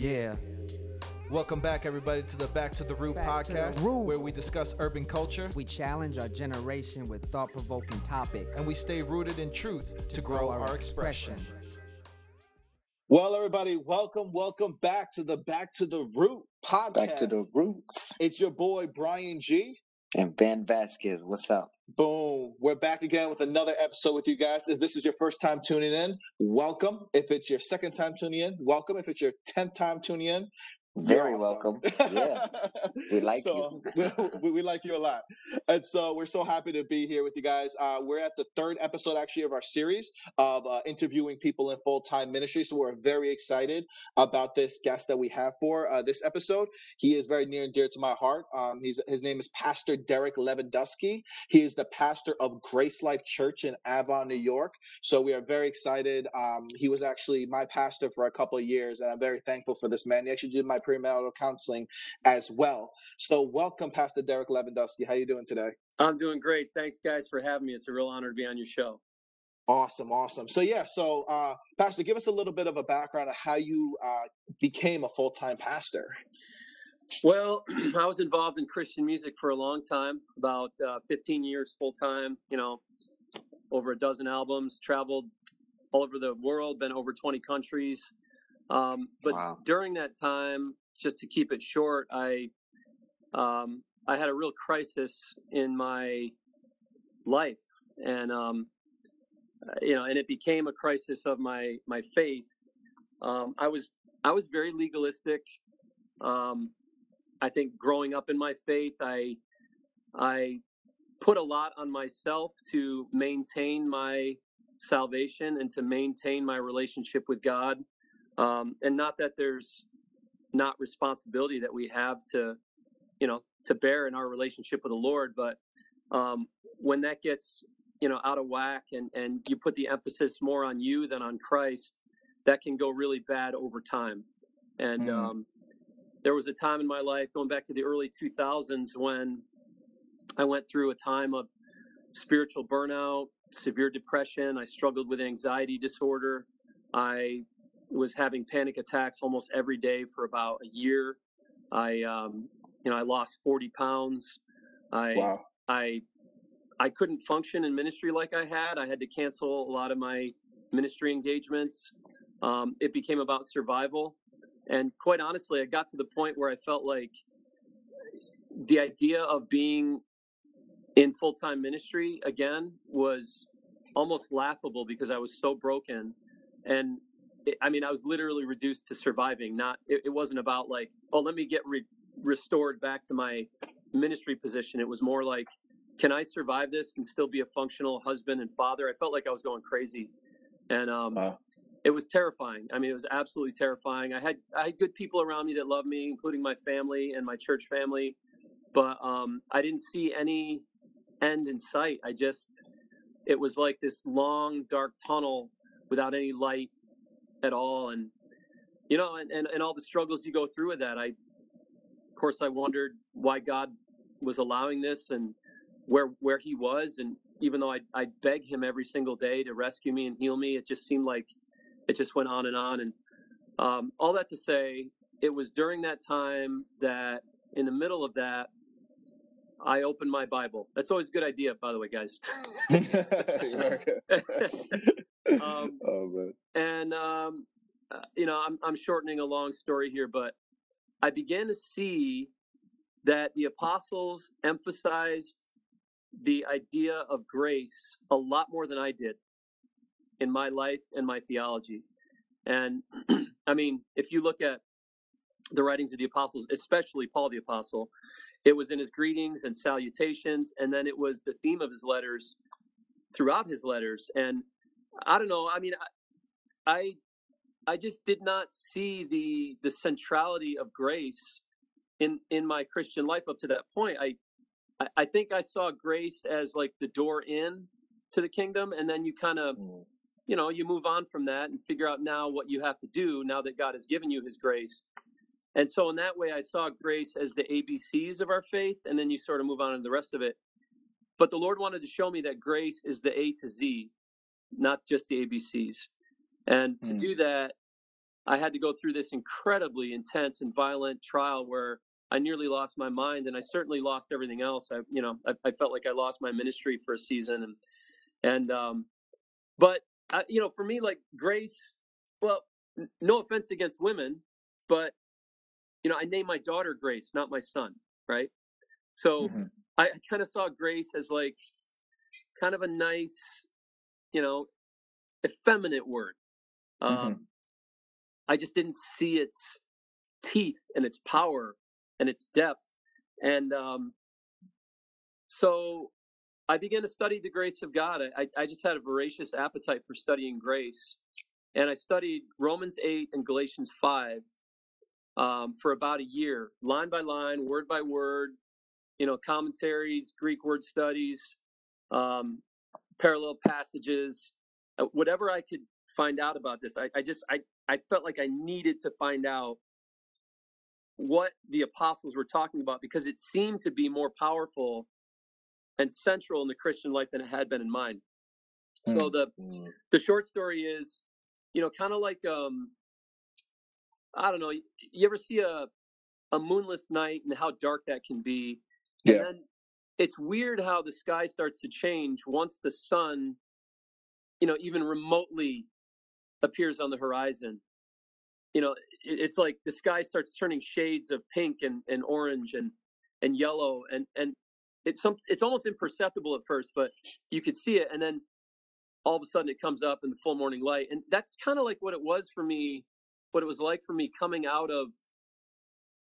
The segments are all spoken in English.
Yeah. Welcome back, everybody, to the Back to the Root Back to the podcast, Root. where we discuss urban culture We challenge our generation with thought provoking topics and we stay rooted in truth to, grow, our, expression. Well, everybody, welcome, welcome back to the Back to the Root podcast. Back to the roots. It's your boy Brian G. And Van Vasquez, what's up? Boom. We're back again with another episode with you guys. If this is your first time tuning in, welcome. If it's your second time tuning in, welcome. If it's your 10th time tuning in, Very you're welcome. Yeah. We like so, you. we, we like you a lot. And so we're so happy to be here with you guys. Uh, we're at the third episode, actually, of our series of uh, interviewing people in full time ministry. So we're very excited about this guest that we have for uh, this episode. He is very near and dear to my heart. Um, he's, his name is Pastor Derek Lewandowski. He is the pastor of Grace Life Church in Avon, New York. So we are very excited. Um, he was actually my pastor for a couple of years, and I'm very thankful for this man. He actually did my premarital counseling as well. So welcome, Pastor Derek Lewandowski. How are you doing today? I'm doing great. Thanks, guys, for having me. It's a real honor to be on your show. Awesome, awesome. So yeah, so uh, Pastor, give us a little bit of a background of how you uh, became a full time pastor. Well, I was involved in Christian music for a long time, about uh, 15 years full time, you know, over a dozen albums, traveled all over the world, been over 20 countries. Um, but Wow. during that time, just to keep it short, I um, I had a real crisis in my life, and um, uh, you know, and it became a crisis of my my faith. Um, I was I was very legalistic. Um, I think growing up in my faith, I I put a lot on myself to maintain my salvation and to maintain my relationship with God. Um, and not that there's not responsibility that we have to, you know, to bear in our relationship with the Lord, but um, when that gets, you know, out of whack and and you put the emphasis more on you than on Christ, that can go really bad over time. And Mm. um, there was a time in my life going back to the early 2000s when I went through a time of spiritual burnout, severe depression. I struggled with anxiety disorder. I was having panic attacks almost every day for about a year. I, um, you know, I lost 40 pounds. I, Wow. I, I couldn't function in ministry like I had. I had to cancel a lot of my ministry engagements. Um, it became about survival. And quite honestly, I got to the point where I felt like the idea of being in full time ministry again was almost laughable because I was so broken. And it, I mean, I was literally reduced to surviving. Not, it, it wasn't about like, oh, let me get re- restored back to my ministry position. It was more like, can I survive this and still be a functional husband and father? I felt like I was going crazy. And um, Wow. it was terrifying. I mean, it was absolutely terrifying. I had I had good people around me that loved me, including my family and my church family, but um, I didn't see any end in sight. I just it was like this long dark tunnel without any light at all, and you know, and, and, and all the struggles you go through with that. I, of course, I wondered why God was allowing this and where where He was, and even though I I beg Him every single day to rescue me and heal me, it just seemed like it just went on and on. And um, all that to say, it was during that time that, in the middle of that, I opened my Bible. That's always a good idea, by the way, guys. um, oh man. and um, uh, you know, I'm I'm shortening a long story here, but I began to see that the apostles emphasized the idea of grace a lot more than I did in my life and my theology. And I mean, if you look at the writings of the apostles, especially Paul the apostle, it was in his greetings and salutations, and then it was the theme of his letters throughout his letters. And I don't know. I mean, I, I, I just did not see the the centrality of grace in in my Christian life up to that point. I, I, I think I saw grace as like the door in to the kingdom, and then you kind of Mm. you know you move on from that and figure out now what you have to do now that god has given you his grace and so in that way i saw grace as the abcs of our faith and then you sort of move on to the rest of it but the lord wanted to show me that grace is the a to z not just the abcs and to Mm. do that I had to go through this incredibly intense and violent trial where I nearly lost my mind, and I certainly lost everything else. I, you know, I, I felt like I lost my ministry for a season, and and um, but I, you know, for me, like grace. Well, n- no offense against women, but you know, I named my daughter Grace, not my son, right? So Mm-hmm. I, I kind of saw grace as like kind of a nice, you know, effeminate word. Um, Mhm. I just didn't see its teeth and its power and its depth. And um, so I began to study the grace of God. I, I just had a voracious appetite for studying grace. And I studied Romans 8 and Galatians 5 um, for about a year, line by line, word by word, you know, commentaries, Greek word studies, um, parallel passages, uh, whatever I could find out about this. I, I just, I, I felt like I needed to find out what the apostles were talking about because it seemed to be more powerful and central in the Christian life than it had been in mine. So the Mm. the short story is, you know, kind of like um, I don't know. You, you ever see a a moonless night and how dark that can be? And Yeah. then it's weird how the sky starts to change once the sun, you know, even remotely appears on the horizon. You know, it, it's like the sky starts turning shades of pink and, and orange and and yellow and and it's some it's almost imperceptible at first, but you could see it, and then all of a sudden it comes up in the full morning light, and that's kind of like what it was for me. What it was like for me coming out of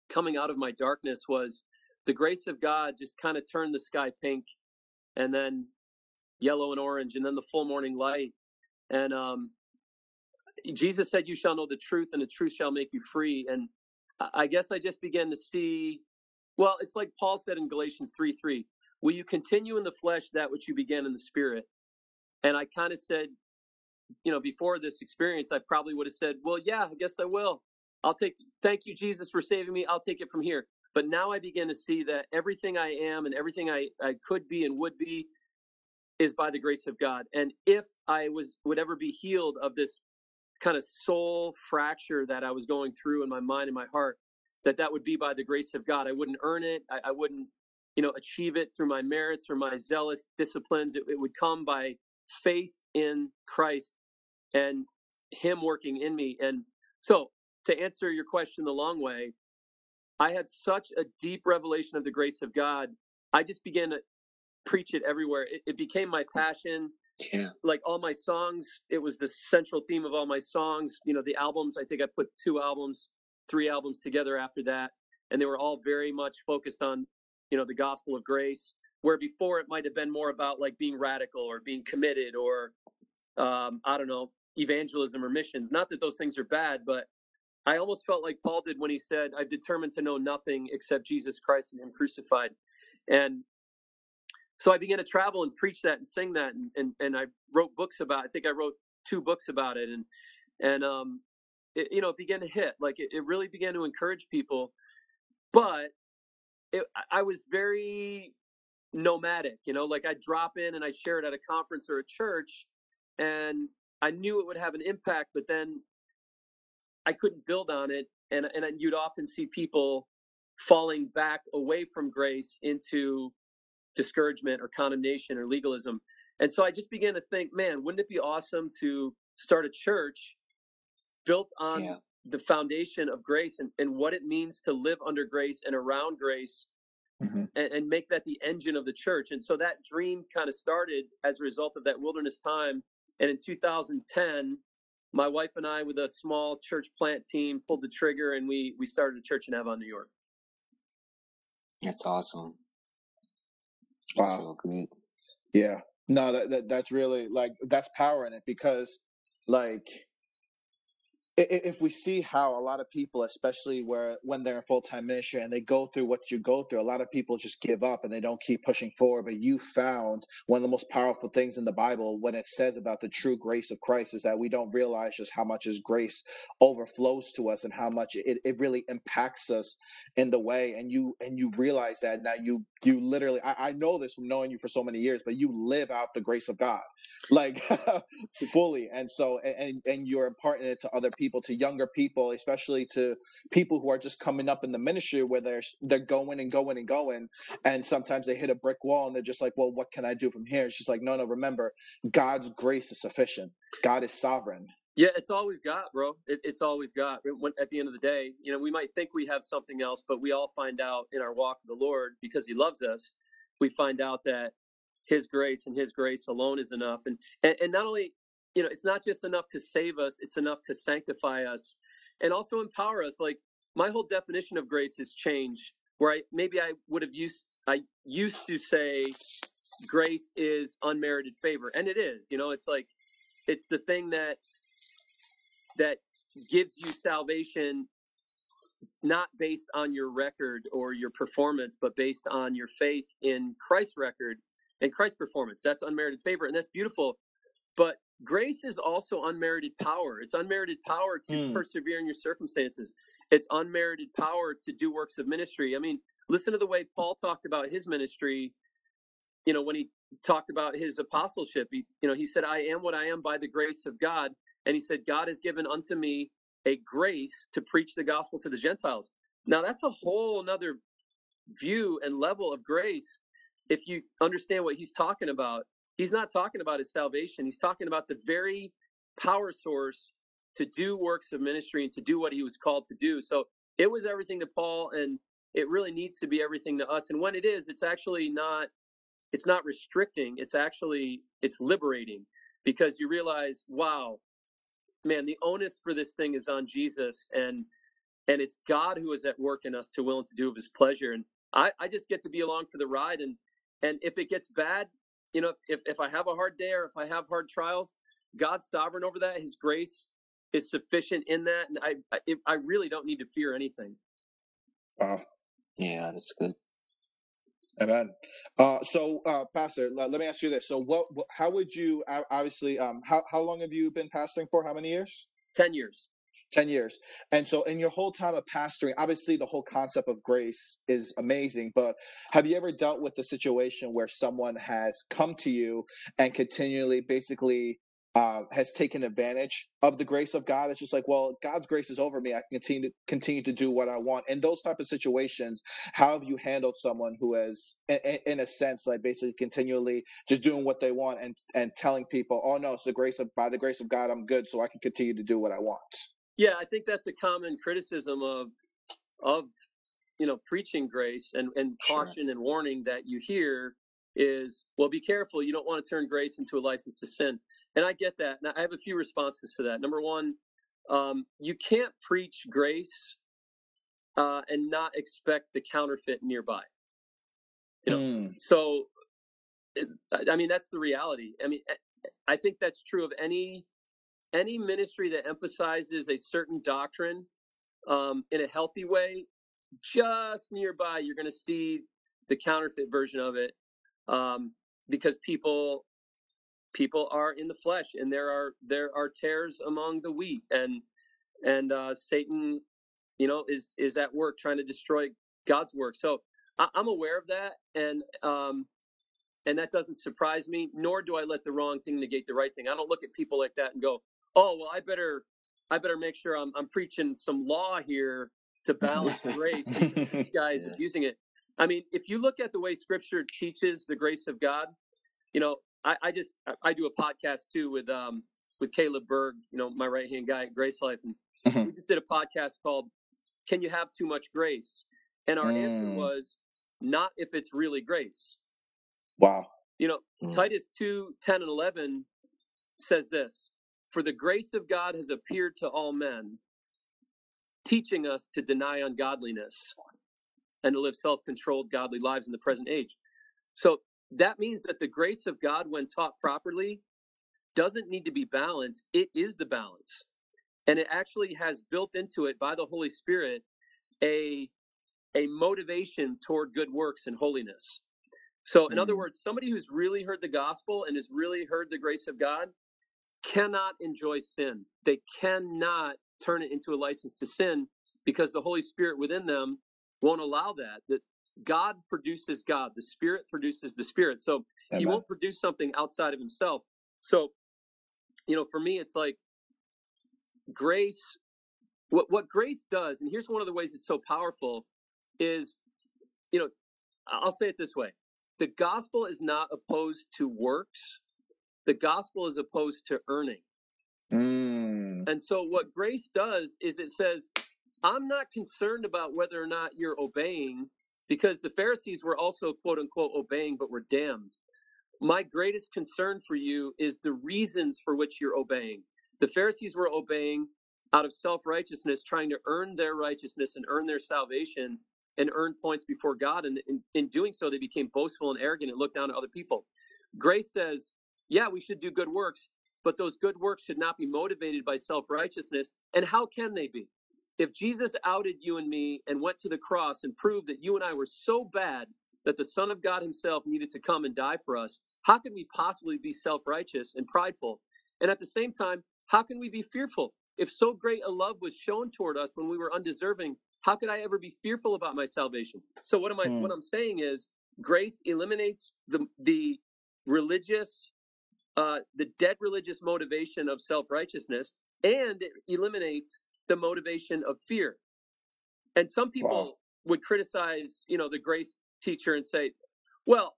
coming out of my darkness was the grace of God just kind of turned the sky pink, and then yellow and orange, and then the full morning light, and um, Jesus said, "You shall know the truth, and the truth shall make you free." And I guess I just began to see. Well, it's like Paul said in Galatians 3 3. Will you continue in the flesh that which you began in the spirit? And I kind of said, you know, before this experience, I probably would have said, well, yeah, I guess I will. I'll take, thank you, Jesus, for saving me. I'll take it from here. But now I begin to see that everything I am and everything I, I could be and would be is by the grace of God. And if I was would ever be healed of this kind of soul fracture that I was going through in my mind and my heart, that that would be by the grace of God. I wouldn't earn it. I, I wouldn't, you know, achieve it through my merits or my zealous disciplines. It, it would come by faith in Christ and Him working in me. And so, to answer your question the long way, I had such a deep revelation of the grace of God. I just began to preach it everywhere. It, it became my passion Yeah. like all my songs it was the central theme of all my songs you know the albums i think i put two albums three albums together after that and they were all very much focused on you know the gospel of grace where before it might have been more about like being radical or being committed or um, i don't know evangelism or missions not that those things are bad but i almost felt like paul did when he said i've determined to know nothing except jesus christ and him crucified and so I began to travel and preach that and sing that, and and, and I wrote books about. I think I wrote two books about it, and and um, it, you know, it began to hit. Like it, it really began to encourage people, but it, I- I was very nomadic. You know, like I'd drop in and I'd share it at a conference or a church, and I knew it would have an impact, but then I couldn't build on it, and and you'd often see people falling back away from grace into discouragement or condemnation or legalism. And so I just began to think, man, wouldn't it be awesome to start a church built on Yeah. the foundation of grace and, and what it means to live under grace and around grace Mhm. and, and make that the engine of the church. And so that dream kind of started as a result of that wilderness time. And in 2010, my wife and I, with a small church plant team, pulled the trigger and we we started a church in Avon, New York. That's awesome. Wow. So good. Yeah. No, that, that that's really like that's power in it because like i- i- if we see how a lot of people, especially where when they're in full time ministry and they go through what you go through, a lot of people just give up and they don't keep pushing forward. But you found one of the most powerful things in the Bible when it says about the true grace of Christ is that we don't realize just how much His grace overflows to us and how much it, it really impacts us in the way. And you and you realize that now you you literally I, I know this from knowing you for so many years, but you live out the grace of God like fully and so and and you're imparting it to other people people, to younger people, especially to people who are just coming up in the ministry where they're they're going and going and going, and sometimes they hit a brick wall and they're just like, well, what can I do from here? It's just like, no, no. Remember, God's grace is sufficient. God is sovereign. Yeah, it's all we've got, bro. It, it's all we've got. When, at the end of the day, you know, we might think we have something else, but we all find out in our walk with the Lord because He loves us. We find out that His grace and His grace alone is enough, and and, and not only, you know, it's not just enough to save us; it's enough to sanctify us, and also empower us. Like my whole definition of grace has changed. Where I maybe I would have used I used to say grace is unmerited favor, and it is. You know, it's like it's the thing that that gives you salvation not based on your record or your performance, but based on your faith in Christ's record and Christ's performance. That's unmerited favor, and that's beautiful. But grace is also unmerited power. It's unmerited power to mm. persevere in your circumstances. It's unmerited power to do works of ministry. I mean, listen to the way Paul talked about his ministry. You know, when he talked about his apostleship, he, you know, he said, "I am what I am by the grace of God." And he said, God has given unto me a grace to preach the gospel to the Gentiles. Now, that's a whole another view and level of grace. If you understand what he's talking about, he's not talking about his salvation. He's talking about the very power source to do works of ministry and to do what he was called to do. So it was everything to Paul, and it really needs to be everything to us. And when it is, it's actually not it's not restricting it's actually it's liberating because you realize wow man, the onus for this thing is on Jesus and and it's God who is at work in us to will and to do of his pleasure. And I, I just get to be along for the ride and and if it gets bad, you know, if, if I have a hard day or if I have hard trials, God's sovereign over that. His grace is sufficient in that, and I I, I really don't need to fear anything. Wow. Yeah, that's good. Amen. Uh, so, uh, Pastor, let, let, me ask you this: So, what, how would you obviously? Um, how how long have you been pastoring for? How many years? Ten years. 10 years. And so, in your whole time of pastoring, obviously the whole concept of grace is amazing. But have you ever dealt with the situation where someone has come to you and continually basically uh, has taken advantage of the grace of God. It's just like, well, God's grace is over me. I can continue to continue to do what I want. In those type of situations, how have you handled someone who has, in, in, a sense, like basically continually just doing what they want and and telling people, oh no, it's the grace of by the grace of God, I'm good, so I can continue to do what I want. Yeah, I think that's a common criticism of of you know preaching grace and and caution sure. and warning that you hear is well be careful you don't want to turn grace into a license to sin and I get that. And I have a few responses to that. Number one, um, you can't preach grace uh, and not expect the counterfeit nearby. You know, mm. so I mean that's the reality. I mean, I think that's true of any any ministry that emphasizes a certain doctrine um, in a healthy way. Just nearby, you're going to see the counterfeit version of it um, because people people are in the flesh and there are there are tares among the wheat and and uh, satan you know is is at work trying to destroy god's work so I, am aware of that and um and that doesn't surprise me nor do i let the wrong thing negate the right thing i don't look at people like that and go oh well i better i better make sure i'm, I'm preaching some law here to balance the grace this guy's yeah. abusing it i mean if you look at the way scripture teaches the grace of god you know I, I just I do a podcast too with um with Caleb Berg, you know, my right hand guy at Grace Life, and mm-hmm. we just did a podcast called "Can You Have Too Much Grace?" And our mm. answer was not if it's really grace. Wow. You know, mm. Titus 2, 10 and 11 says this For the grace of God has appeared to all men, teaching us to deny ungodliness and to live self controlled, godly lives in the present age. So that means that the grace of God, when taught properly, doesn't need to be balanced. It is the balance. And it actually has built into it by the Holy Spirit a, a motivation toward good works and holiness. So, in mm. other words, somebody who's really heard the gospel and has really heard the grace of God cannot enjoy sin. They cannot turn it into a license to sin because the Holy Spirit within them won't allow that. That God produces God. The Spirit produces the Spirit. So Amen. he won't produce something outside of himself. So, you know, for me, it's like grace what what grace does and here's one of the ways it's so powerful is you know i'll say it this way the gospel is not opposed to works the gospel is opposed to earning. Mm. and so what grace does is it says i'm not concerned about whether or not you're obeying because the pharisees were also quote unquote obeying but were damned. My greatest concern for you is the reasons for which you're obeying. The pharisees were obeying out of self-righteousness trying to earn their righteousness and earn their salvation and earn points before god and in, in doing so they became boastful and arrogant and looked down at other people. Grace says yeah we should do good works but those good works should not be motivated by self-righteousness and how can they be? If jesus outed you and me and went to the cross and proved that you and i were so bad that the son of god himself needed to come and die for us how can we possibly be self-righteous and prideful? And at the same time how can we be fearful? If so great a love was shown toward us when we were undeserving how could i ever be fearful about my salvation? So what am i Hmm. what i'm saying is grace eliminates the the religious uh the dead religious motivation of self-righteousness and it eliminates the motivation of fear and some people Wow. would criticize you know the grace teacher and say well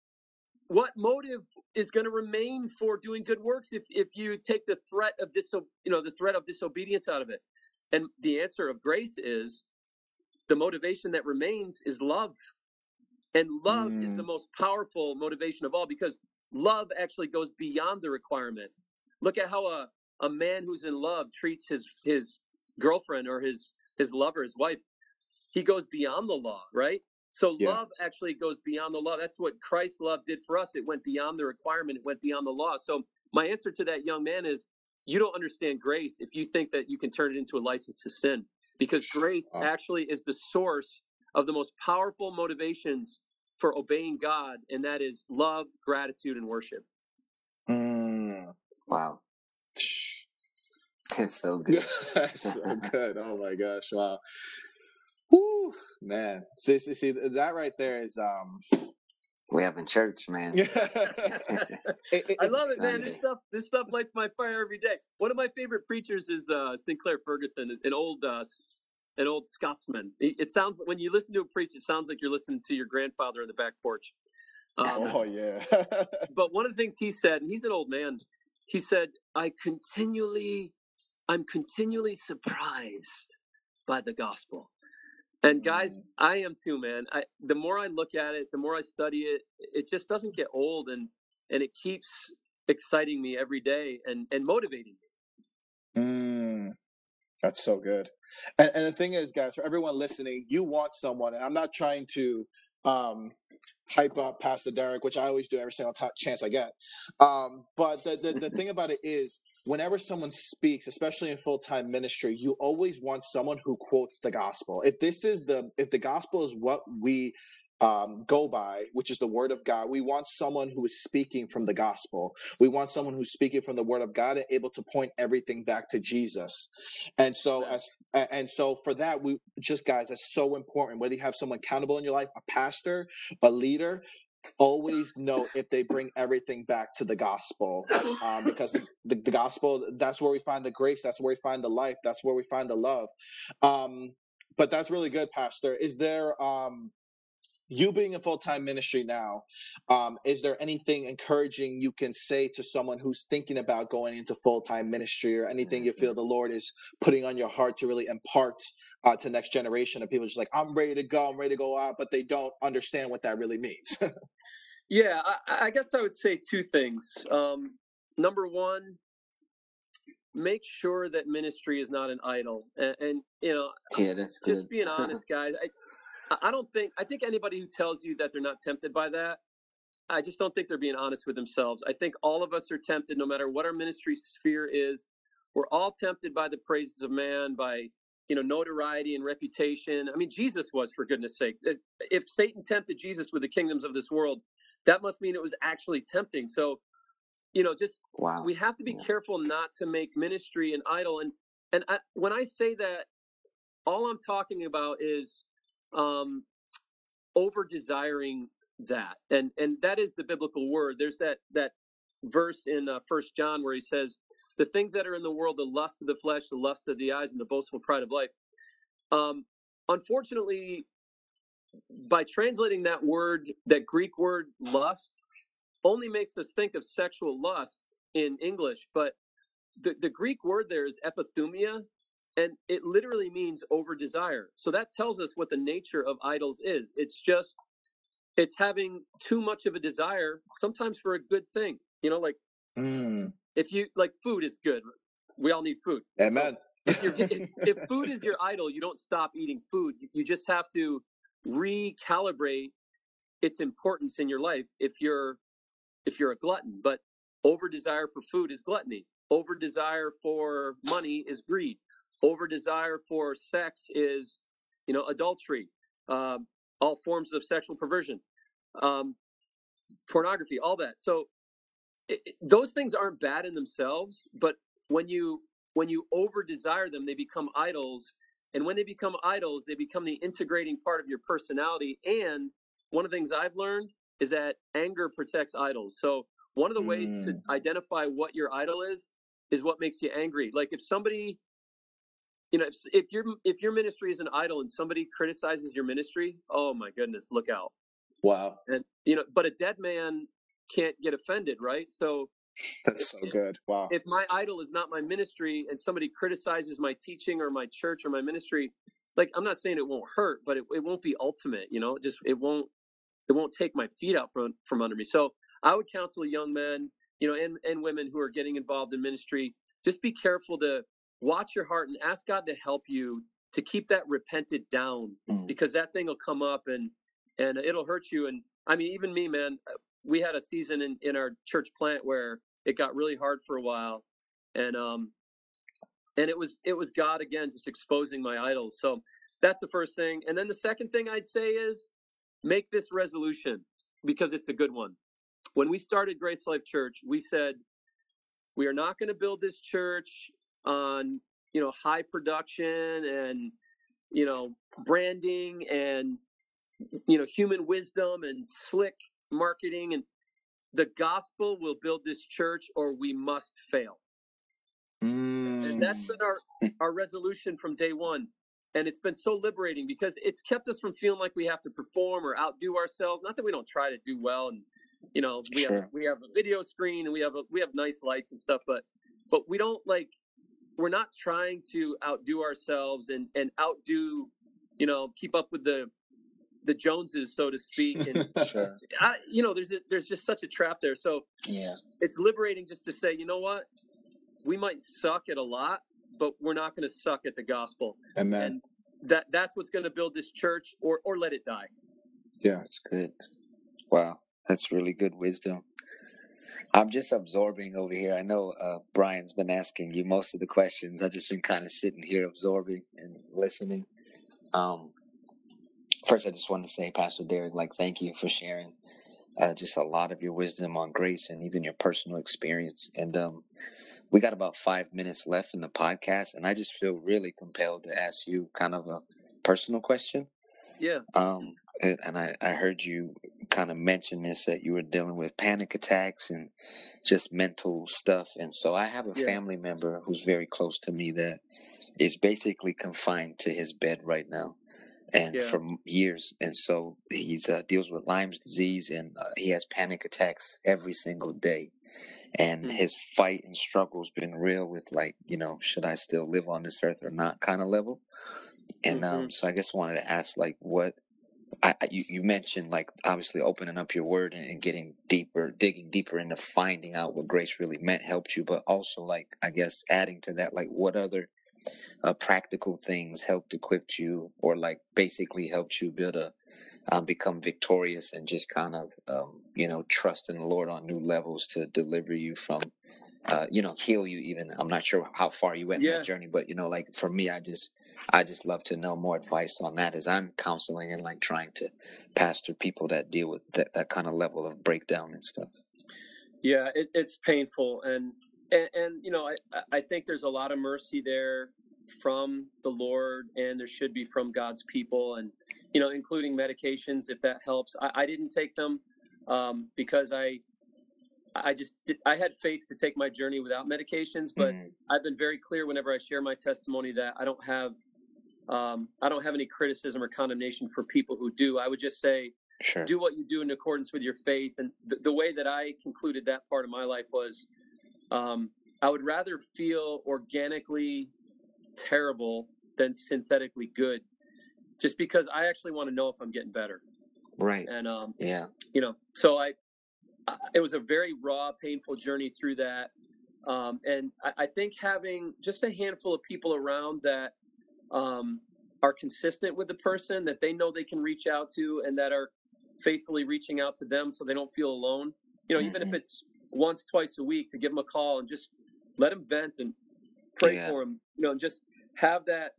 what motive is going to remain for doing good works if, if you take the threat of diso- you know the threat of disobedience out of it and the answer of grace is the motivation that remains is love and love is the Mm. most powerful motivation of all because love actually goes beyond the requirement. Look at how a, a man who's in love treats his his girlfriend or his his lover his wife. He goes beyond the law right? So Yeah. love actually goes beyond the law. That's what christ's love did for us. It went beyond the requirement. It went beyond the law. So my answer to that young man is you don't understand grace if you think that you can turn it into a license to sin. Because grace Wow. actually is the source of the most powerful motivations for obeying god and that is love gratitude and worship Mm. Wow. It's so good. So good. Oh my gosh! Wow. Woo, man. See, see, see, that right there is um. We have in church, man. it- I love it, it's- man. This stuff, this stuff lights my fire every day. One of my favorite preachers is uh, Sinclair Ferguson, an old, uh, an old Scotsman. It, it sounds when you listen to him preach, it sounds like you're listening to your grandfather on the back porch. Um, Oh yeah. but one of the things he said, and he's an old man, he said, "I continually, I'm continually surprised by the gospel." And guys, I am too, man. I, the more I look at it, the more I study it, it just doesn't get old, and and it keeps exciting me every day and and motivating me. Mm, that's so good. And, and the thing is, guys, for everyone listening, you want someone, and I'm not trying to um, hype up Pastor Derek, which I always do every single ti chance I get. Um, but the, the, the thing about it is, whenever someone speaks, especially in full time ministry, you always want someone who quotes the gospel. If this is the, if the gospel is what we um, go by, which is the word of God. We want someone who is speaking from the gospel. We want someone who's speaking from the word of God and able to point everything back to Jesus. And so, as and so for that, we just guys, that's so important. Whether you have someone accountable in your life, a pastor, a leader, always know if they bring everything back to the gospel um, because the, the, the gospel that's where we find the grace that's where we find the life that's where we find the love um, but that's really good pastor is there um, you being in full-time ministry now um, is there anything encouraging you can say to someone who's thinking about going into full-time ministry or anything you feel the lord is putting on your heart to really impart uh, to next generation of people just like i'm ready to go i'm ready to go out but they don't understand what that really means Yeah, I, I guess I would say two things. Um, number one, make sure that ministry is not an idol, and, and you know, Yeah, that's good. just being honest, guys. I, I don't think I think anybody who tells you that they're not tempted by that, I just don't think they're being honest with themselves. I think all of us are tempted, no matter what our ministry sphere is. We're all tempted by the praises of man, by you know notoriety and reputation. I mean, Jesus was, for goodness' sake. If- Satan tempted Jesus with the kingdoms of this world, that must mean it was actually tempting. So, you know, just wow. we have to be Yeah. careful not to make ministry an idol and and I, when i say that all i'm talking about is um over desiring that and and that is the biblical word there's that that verse in uh, first john where he says the things that are in the world, the lust of the flesh, the lust of the eyes, and the boastful pride of life. Um, unfortunately, by translating that word, that Greek word lust, only makes us think of sexual lust in English, but the, the Greek word there is epithumia, and it literally means over desire. So that tells us what the nature of idols is. It's just it's having too much of a desire, sometimes for a good thing. You know, like Mm. if you like food is good. We all need food. Amen. If, you're, if, if food is your idol, you don't stop eating food. You just have to recalibrate its importance in your life. If you're if you're a glutton, but over desire for food is gluttony. Over desire for money is greed. Over desire for sex is, you know, adultery. Um, all forms of sexual perversion, um, pornography, all that. So it, it- those things aren't bad in themselves, but when you when you over desire them, they become idols. And when they become idols, they become the integrating part of your personality. And one of the things I've learned is that anger protects idols. So one of the ways to Mm. identify what your idol is is what makes you angry. Like if somebody, you know, if, if your if your ministry is an idol and somebody criticizes your ministry, oh my goodness, look out. Wow. And you know, but a dead man can't get offended, right? So That's so good. Wow. if my idol is not my ministry and somebody criticizes my teaching or my church or my ministry like i'm not saying it won't hurt but it, it won't be ultimate you know it just it won't it won't take my feet out from from under me so i would counsel young men you know and and women who are getting involved in ministry just be careful to watch your heart and ask god to help you to keep that repented down Mm. because that thing will come up and and it'll hurt you. And i mean even me man uh, we had a season in in our church plant where it got really hard for a while and um and it was it was god again just exposing my idols. So that's the first thing. And then the second thing i'd say is make this resolution because it's a good one. When we started grace life church we said we are not going to build this church on you know high production and you know branding and you know human wisdom and slick marketing and the gospel will build this church or we must fail. And Mm. that's been our our resolution from day one and it's been so liberating because it's kept us from feeling like we have to perform or outdo ourselves. Not that we don't try to do well and you know we have we have a video screen and we have a, we have nice lights and stuff but but we don't like we're not trying to outdo ourselves and and outdo you know keep up with the the joneses so to speak and Sure. I, you know there's a, there's just such a trap there so Yeah. it's liberating just to say, you know what? We might suck at a lot, but we're not going to suck at the gospel. And that that's what's going to build this church or or let it die. Yeah. That's good. Wow. That's really good wisdom. I'm just absorbing over here. I know uh, Brian's been asking you most of the questions. I've just been kind of sitting here absorbing and listening. Um, first, I just want to say, Pastor Derek, like, thank you for sharing uh, just a lot of your wisdom on grace and even your personal experience. And um, we got about five minutes left in the podcast, and I just feel really compelled to ask you kind of a personal question. Yeah. Um, and and I, I heard you kind of mention this that you were dealing with panic attacks and just mental stuff. And so I have a Yeah. family member who's very close to me that is basically confined to his bed right now and Yeah. for years. And so he's uh, deals with Lyme's disease and uh, he has panic attacks every single day. And Mm. his fight and struggle's been real with like, you know, should I still live on this earth or not kind of level. And um, so I guess wanted to ask like what I, you, you mentioned like obviously opening up your word and, and getting deeper, digging deeper into finding out what grace really meant helped you, but also like I guess adding to that, like what other uh, practical things helped equip you, or like basically helped you build a um, become victorious and just kind of um, you know trust in the Lord on new levels to deliver you from. Uh, you know, heal you even. I'm not sure how far you went in that journey, but you know, like for me, I just I just love to know more advice on that as I'm counseling and like trying to pastor people that deal with that, that kind of level of breakdown and stuff. Yeah, it, it's painful, and, and and you know, I I think there's a lot of mercy there from the Lord, and there should be from God's people, and you know, including medications if that helps. I, I didn't take them um, because I I just did, I had faith to take my journey without medications, but Mhm. I've been very clear whenever I share my testimony that I don't have um, I don't have any criticism or condemnation for people who do. I would just say Sure. do what you do in accordance with your faith. And the, the way that I concluded that part of my life was um, I would rather feel organically terrible than synthetically good, just because I actually want to know if I'm getting better. right. And um, Yeah. you know so I it was a very raw painful journey through that um, and I, I think having just a handful of people around that um, are consistent with the person that they know they can reach out to and that are faithfully reaching out to them so they don't feel alone you know even if Mhm. it's once twice a week to give them a call and just let them vent and pray Yeah. for them you know and just have that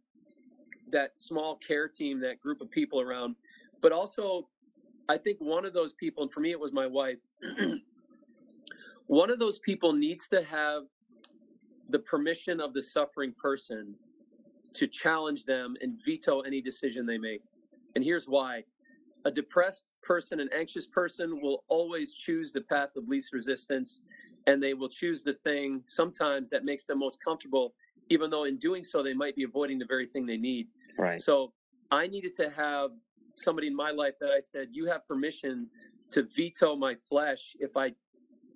that small care team that group of people around but also I think one of those people, and for me it was my wife, one of those people needs to have the permission of the suffering person to challenge them and veto any decision they make. And here's why. A depressed person, an anxious person will always choose the path of least resistance and they will choose the thing sometimes that makes them most comfortable, even though in doing so they might be avoiding the very thing they need. Right. So I needed to have somebody in my life that I said, "You have permission to veto my flesh if I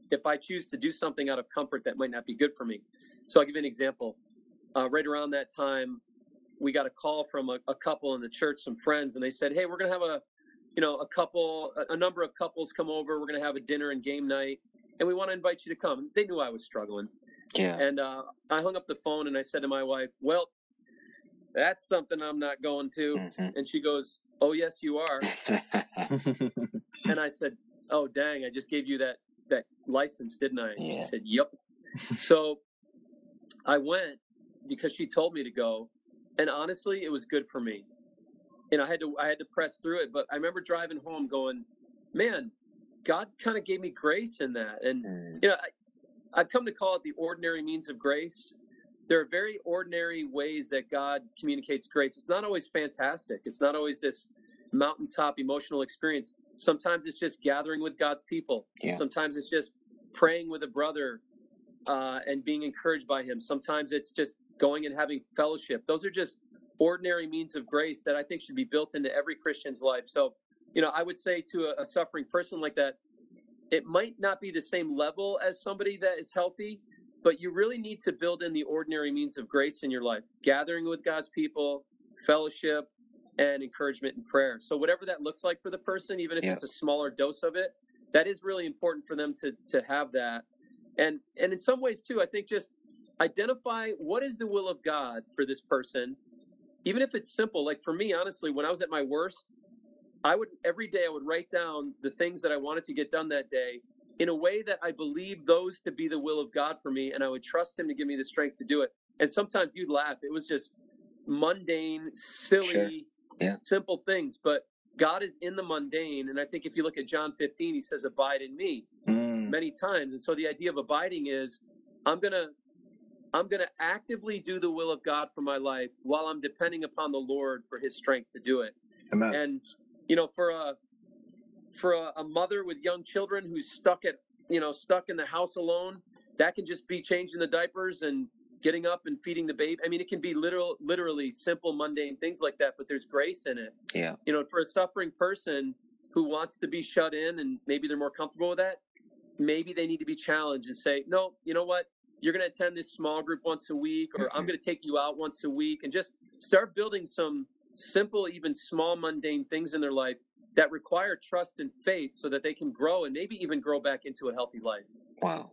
if I choose to do something out of comfort that might not be good for me." So I'll give you an example. Uh, right around that time, we got a call from a, a couple in the church, some friends, and they said, "Hey, we're gonna have a you know a couple, a, a number of couples come over. We're gonna have a dinner and game night, and we want to invite you to come." They knew I was struggling. Yeah. And uh, I hung up the phone and I said to my wife, Well, that's something I'm not going to. Mhm. And she goes, Oh, yes, you are. and I said, Oh, dang, I just gave you that, that license, didn't I? She said, Yep. so I went because she told me to go. And honestly, it was good for me. And I had to I had to press through it. But I remember driving home going, Man, God kind of gave me grace in that. And Mm, you know, I, I've come to call it the ordinary means of grace. There are very ordinary ways that God communicates grace. It's not always fantastic. It's not always this mountaintop emotional experience. Sometimes it's just gathering with God's people. Yeah. Sometimes it's just praying with a brother uh, and being encouraged by him. Sometimes it's just going and having fellowship. Those are just ordinary means of grace that I think should be built into every Christian's life. So, you know, I would say to a, a suffering person like that, it might not be the same level as somebody that is healthy, but you really need to build in the ordinary means of grace in your life, gathering with God's people, fellowship, and encouragement and prayer. So whatever that looks like for the person, even if Yeah. it's a smaller dose of it, that is really important for them to to have that. And and in some ways too, I think just identify what is the will of God for this person, even if it's simple. Like for me, honestly, when I was at my worst, I would every day I would write down the things that I wanted to get done that day in a way that I believed those to be the will of God for me, and I would trust Him to give me the strength to do it. And sometimes you'd laugh; it was just mundane, silly, Sure. Yeah. simple things. But God is in the mundane, and I think if you look at John 15, He says, "Abide in Me." Mm. many times. And so the idea of abiding is I'm going to I'm to actively do the will of God for my life while I'm depending upon the Lord for his strength to do it. Amen. And you know, for a for a, a mother with young children who's stuck at, you know, stuck in the house alone, that can just be changing the diapers and getting up and feeding the baby. I mean, it can be literal literally simple mundane things like that, but there's grace in it. Yeah. You know, for a suffering person who wants to be shut in and maybe they're more comfortable with that, maybe they need to be challenged and say, no, you know what? You're going to attend this small group once a week, or I'm Mhm. going to take you out once a week, and just start building some simple, even small, mundane things in their life that require trust and faith so that they can grow and maybe even grow back into a healthy life. Wow.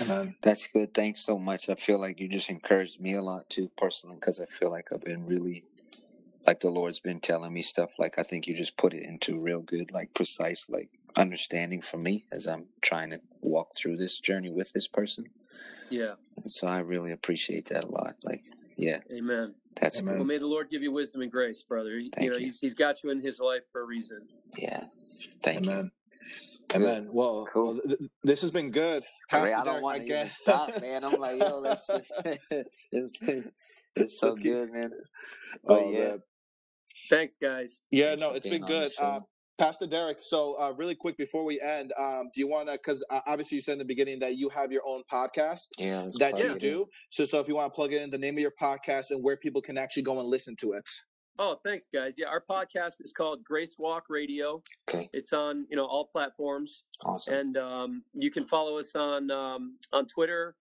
Amen. That's good. Thanks so much. I feel like you just encouraged me a lot too, personally, because I feel like I've been really, like the Lord's been telling me stuff. Like I think you just put it into real good, like precise, like understanding for me as I'm trying to walk through this journey with this person. Yeah. And so I really appreciate that a lot. Like, yeah, Amen. That's Amen. Well, may the Lord give you wisdom and grace, brother. You- Thank you know, you. He's, he's got you in his life for a reason. Yeah. Thank you. Amen. Good. Amen. Well, Cool. well, th- th- this has been good. Pastor I don't Derek, want to even guess- stop, man. I'm like, yo, let's just, it's, it's so Let's keep- good, man. Oh, yeah, man. Thanks, guys. Yeah, Thanks no, it's being been good. Uh, Pastor Derek, so uh, really quick before we end, um, do you want to? Because uh, obviously you said in the beginning that you have your own podcast Yeah, that you do. So, so if you want to plug it in, the name of your podcast and where people can actually go and listen to it. Oh, thanks, guys. Yeah, our podcast is called Grace Walk Radio. Okay, It's on you know all platforms, awesome. and um, you can follow us on um, on Twitter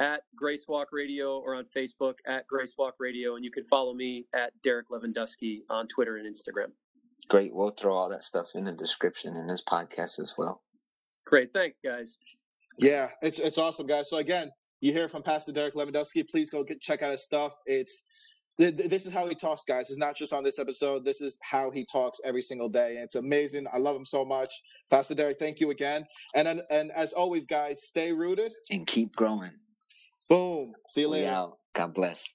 at Grace Walk Radio or on Facebook at Grace Walk Radio, and you can follow me at Derek Lewandowski on Twitter and Instagram. Great. We'll throw all that stuff in the description in this podcast as well. Great, thanks, guys. Yeah, it's it's awesome, guys. So again, you hear from Pastor Derek Lewandowski. Please go get, check out his stuff. It's th- th- this is how he talks, guys. It's not just on this episode. This is how he talks every single day. And it's amazing. I love him so much, Pastor Derek. Thank you again. And and, and as always, guys, stay rooted. And keep growing. Boom. See you later. out. God bless.